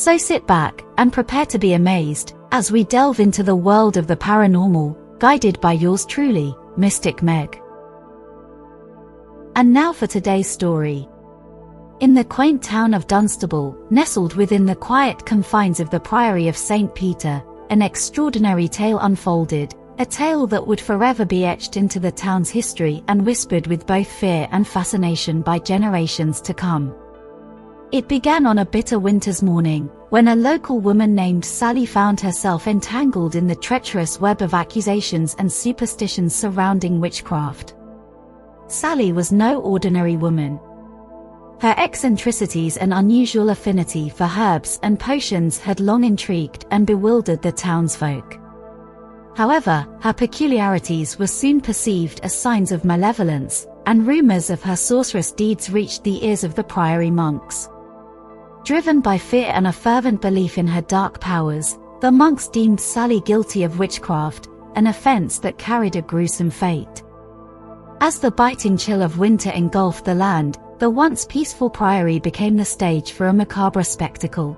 So sit back and prepare to be amazed as we delve into the world of the paranormal, guided by yours truly, Mystic Meg. And now for today's story. In the quaint town of Dunstable, nestled within the quiet confines of the Priory of St. Peter, an extraordinary tale unfolded, a tale that would forever be etched into the town's history and whispered with both fear and fascination by generations to come. It began on a bitter winter's morning, when a local woman named Sally found herself entangled in the treacherous web of accusations and superstitions surrounding witchcraft. Sally was no ordinary woman. Her eccentricities and unusual affinity for herbs and potions had long intrigued and bewildered the townsfolk. However, her peculiarities were soon perceived as signs of malevolence, and rumors of her sorcerous deeds reached the ears of the priory monks. Driven by fear and a fervent belief in her dark powers, the monks deemed Sally guilty of witchcraft, an offense that carried a gruesome fate. As the biting chill of winter engulfed the land, the once peaceful priory became the stage for a macabre spectacle.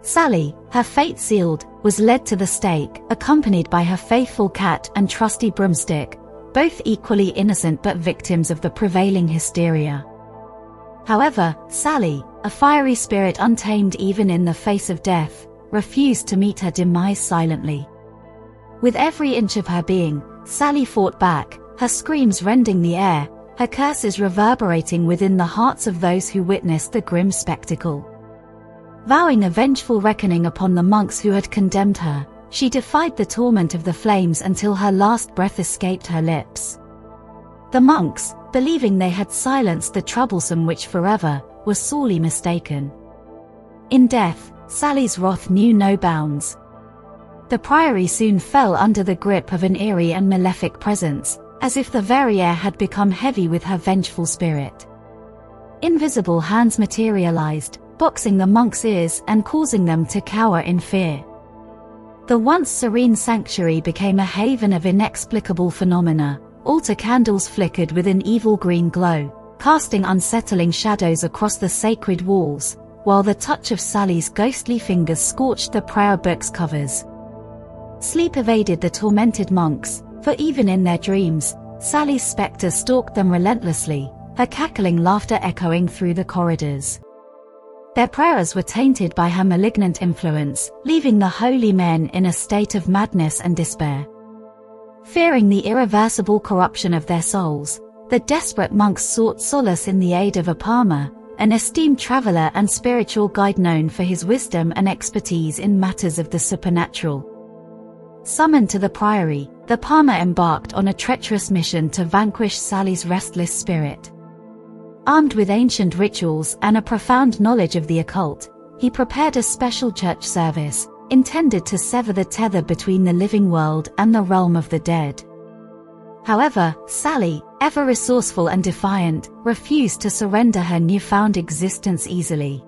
Sally, her fate sealed, was led to the stake, accompanied by her faithful cat and trusty broomstick, both equally innocent but victims of the prevailing hysteria. However, Sally, a fiery spirit untamed even in the face of death, refused to meet her demise silently. With every inch of her being, Sally fought back, her screams rending the air, her curses reverberating within the hearts of those who witnessed the grim spectacle. Vowing a vengeful reckoning upon the monks who had condemned her, she defied the torment of the flames until her last breath escaped her lips. The monks, believing they had silenced the troublesome witch forever, were sorely mistaken. In death, Sally's wrath knew no bounds. The priory soon fell under the grip of an eerie and malefic presence, as if the very air had become heavy with her vengeful spirit. Invisible hands materialized, boxing the monks' ears and causing them to cower in fear. The once serene sanctuary became a haven of inexplicable phenomena, altar candles flickered with an evil green glow, casting unsettling shadows across the sacred walls, while the touch of Sally's ghostly fingers scorched the prayer book's covers. Sleep evaded the tormented monks, for even in their dreams, Sally's spectre stalked them relentlessly, her cackling laughter echoing through the corridors. Their prayers were tainted by her malignant influence, leaving the holy men in a state of madness and despair. Fearing the irreversible corruption of their souls, the desperate monks sought solace in the aid of a palmer, an esteemed traveler and spiritual guide known for his wisdom and expertise in matters of the supernatural. Summoned to the priory, the palmer embarked on a treacherous mission to vanquish Sally's restless spirit. Armed with ancient rituals and a profound knowledge of the occult, he prepared a special church service, intended to sever the tether between the living world and the realm of the dead. However, Sally, ever resourceful and defiant, refused to surrender her newfound existence easily.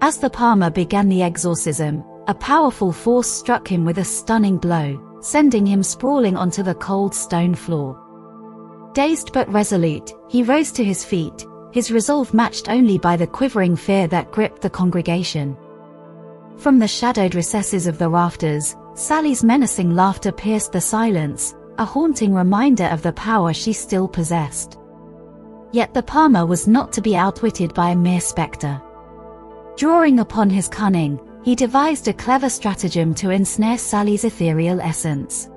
As the palmer began the exorcism, a powerful force struck him with a stunning blow, sending him sprawling onto the cold stone floor. Dazed but resolute, he rose to his feet, his resolve matched only by the quivering fear that gripped the congregation. From the shadowed recesses of the rafters, Sally's menacing laughter pierced the silence, a haunting reminder of the power she still possessed. Yet the palmer was not to be outwitted by a mere spectre. Drawing upon his cunning, he devised a clever stratagem to ensnare Sally's ethereal essence.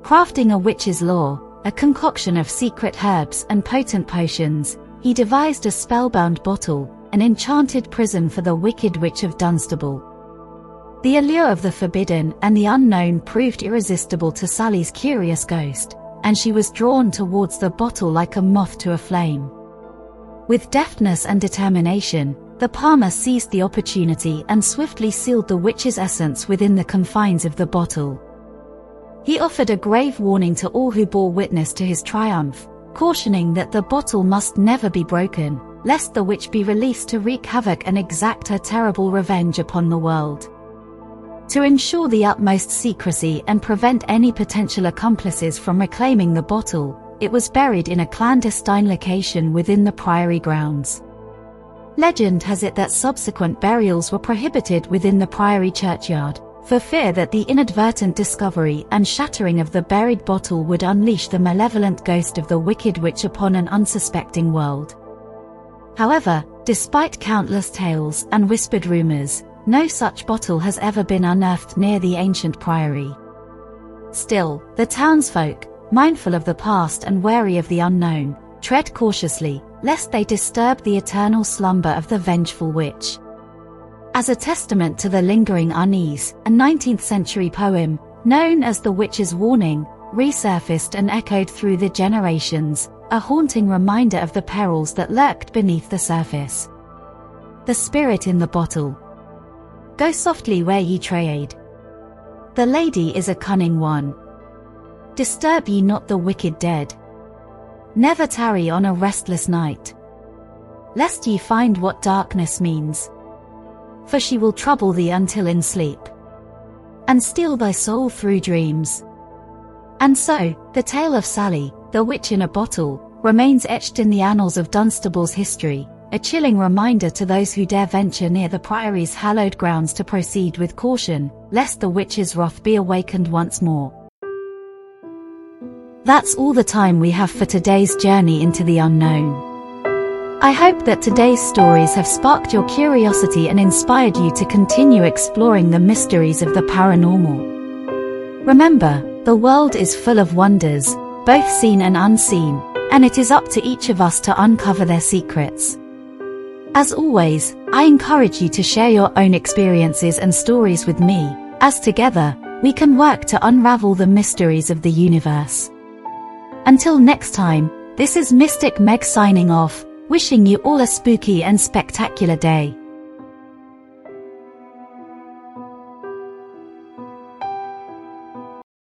Crafting a witch's lore, a concoction of secret herbs and potent potions, he devised a spellbound bottle, an enchanted prison for the wicked witch of Dunstable. The allure of the forbidden and the unknown proved irresistible to Sally's curious ghost, and she was drawn towards the bottle like a moth to a flame. With deftness and determination, the palmer seized the opportunity and swiftly sealed the witch's essence within the confines of the bottle. He offered a grave warning to all who bore witness to his triumph, cautioning that the bottle must never be broken, lest the witch be released to wreak havoc and exact her terrible revenge upon the world. To ensure the utmost secrecy and prevent any potential accomplices from reclaiming the bottle, it was buried in a clandestine location within the priory grounds. Legend has it that subsequent burials were prohibited within the priory churchyard, for fear that the inadvertent discovery and shattering of the buried bottle would unleash the malevolent ghost of the wicked witch upon an unsuspecting world. However, despite countless tales and whispered rumors, no such bottle has ever been unearthed near the ancient priory. Still, the townsfolk, mindful of the past and wary of the unknown, tread cautiously, lest they disturb the eternal slumber of the vengeful witch. As a testament to the lingering unease, a 19th century poem, known as The Witch's Warning, resurfaced and echoed through the generations, a haunting reminder of the perils that lurked beneath the surface. The spirit in the bottle. Go softly where ye trade. The lady is a cunning one. Disturb ye not the wicked dead. Never tarry on a restless night. Lest ye find what darkness means. For she will trouble thee until in sleep. And steal thy soul through dreams. And so, the tale of Sally, the witch in a bottle, remains etched in the annals of Dunstable's history, a chilling reminder to those who dare venture near the priory's hallowed grounds to proceed with caution, lest the witch's wrath be awakened once more. That's all the time we have for today's journey into the unknown. I hope that today's stories have sparked your curiosity and inspired you to continue exploring the mysteries of the paranormal. Remember, the world is full of wonders, both seen and unseen, and it is up to each of us to uncover their secrets. As always, I encourage you to share your own experiences and stories with me, as together, we can work to unravel the mysteries of the universe. Until next time, this is Mystic Meg signing off, wishing you all a spooky and spectacular day.